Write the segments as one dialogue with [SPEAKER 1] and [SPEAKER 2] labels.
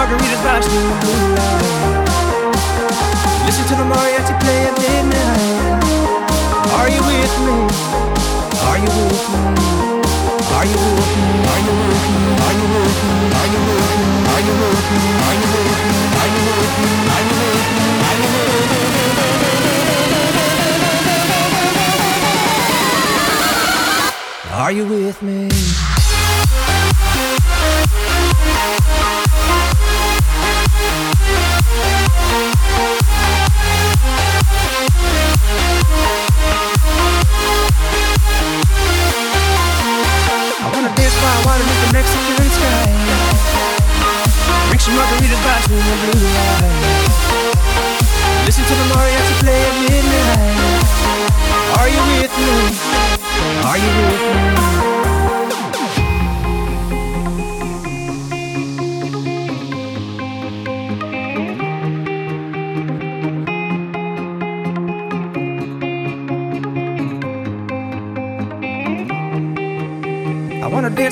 [SPEAKER 1] Margaritas by. Listen to the mariachi play at midnight. Are you with me? Are you with me? Are you with me? Are you with me? Are you with me? Are you with me? Are you with me? Are you with me? Are you with me? Are you with me? Are you with me? Are you with me? Are you with me?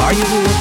[SPEAKER 2] Are you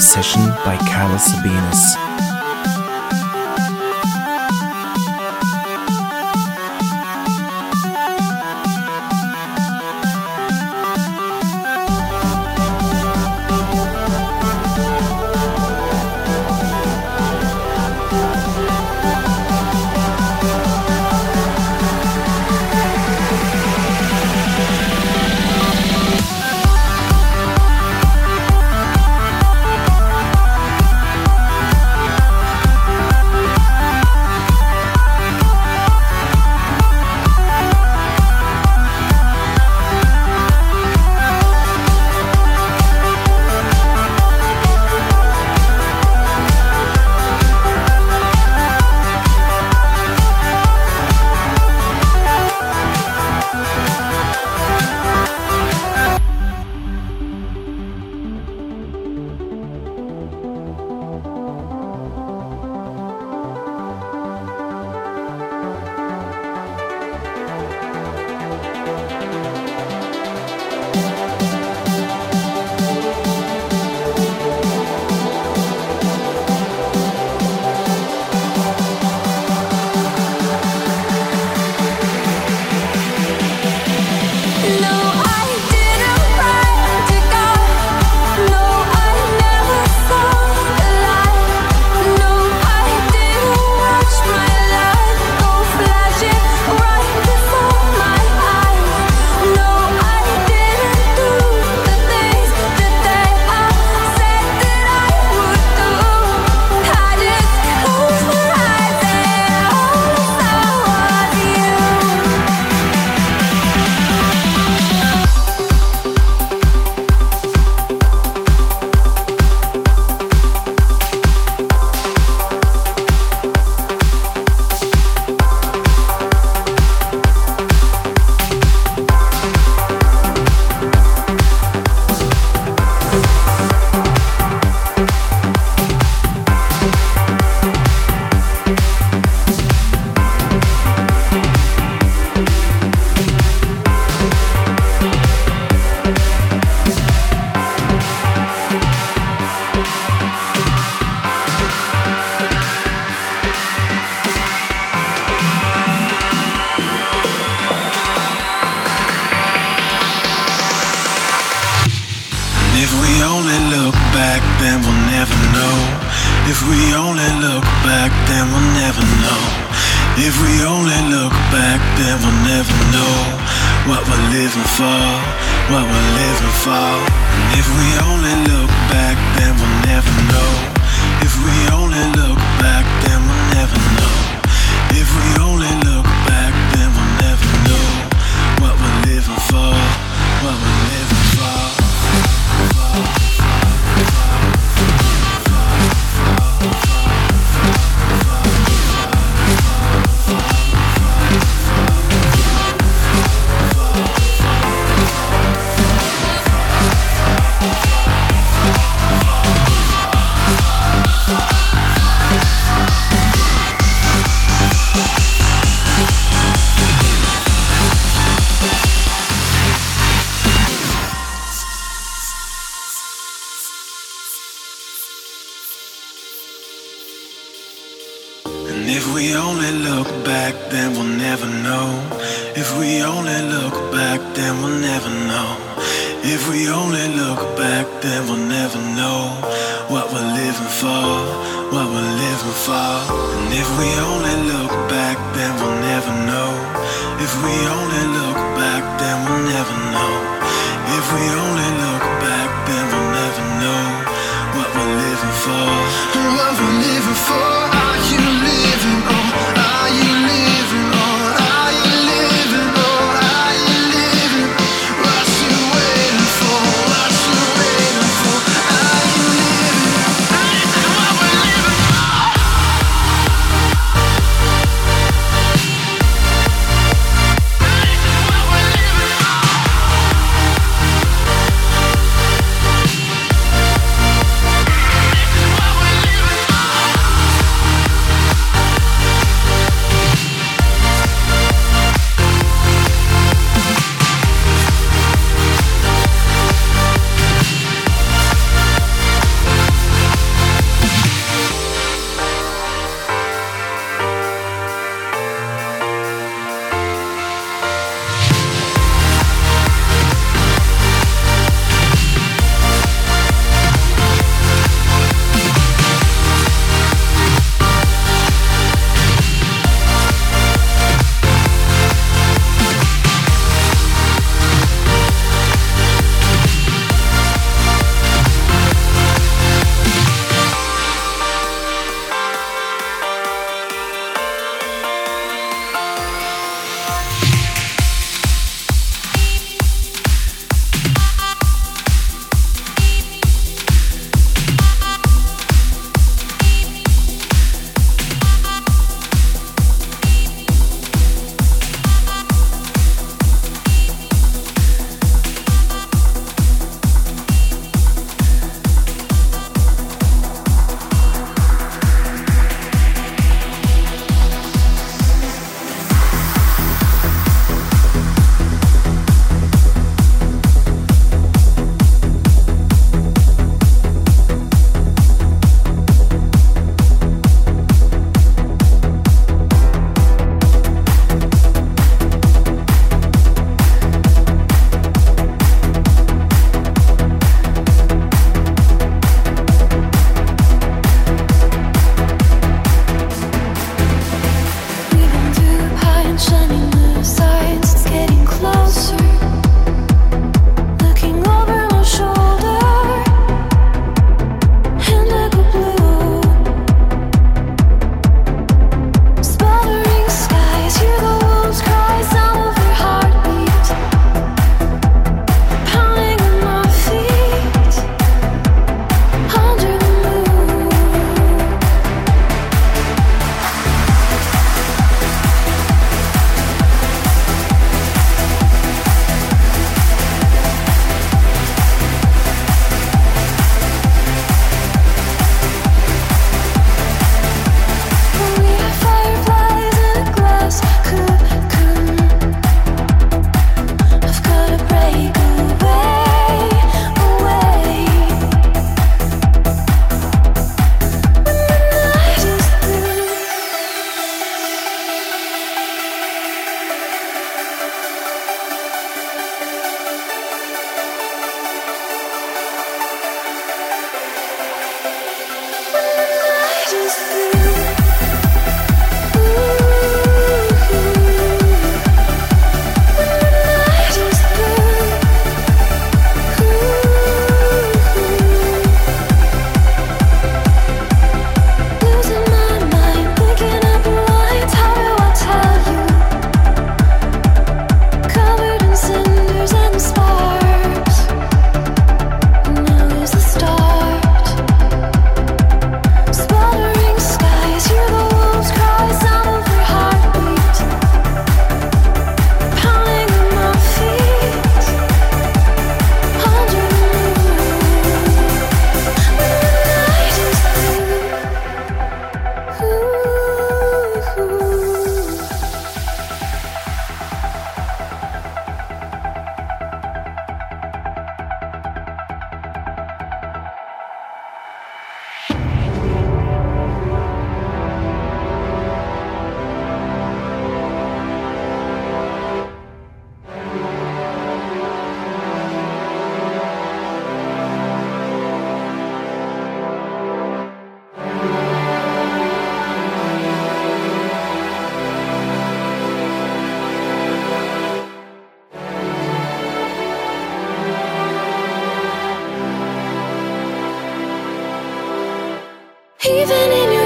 [SPEAKER 3] Session by Carlos Sabinas.
[SPEAKER 4] even in your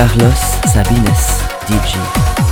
[SPEAKER 4] Carlos Sabines, DJ.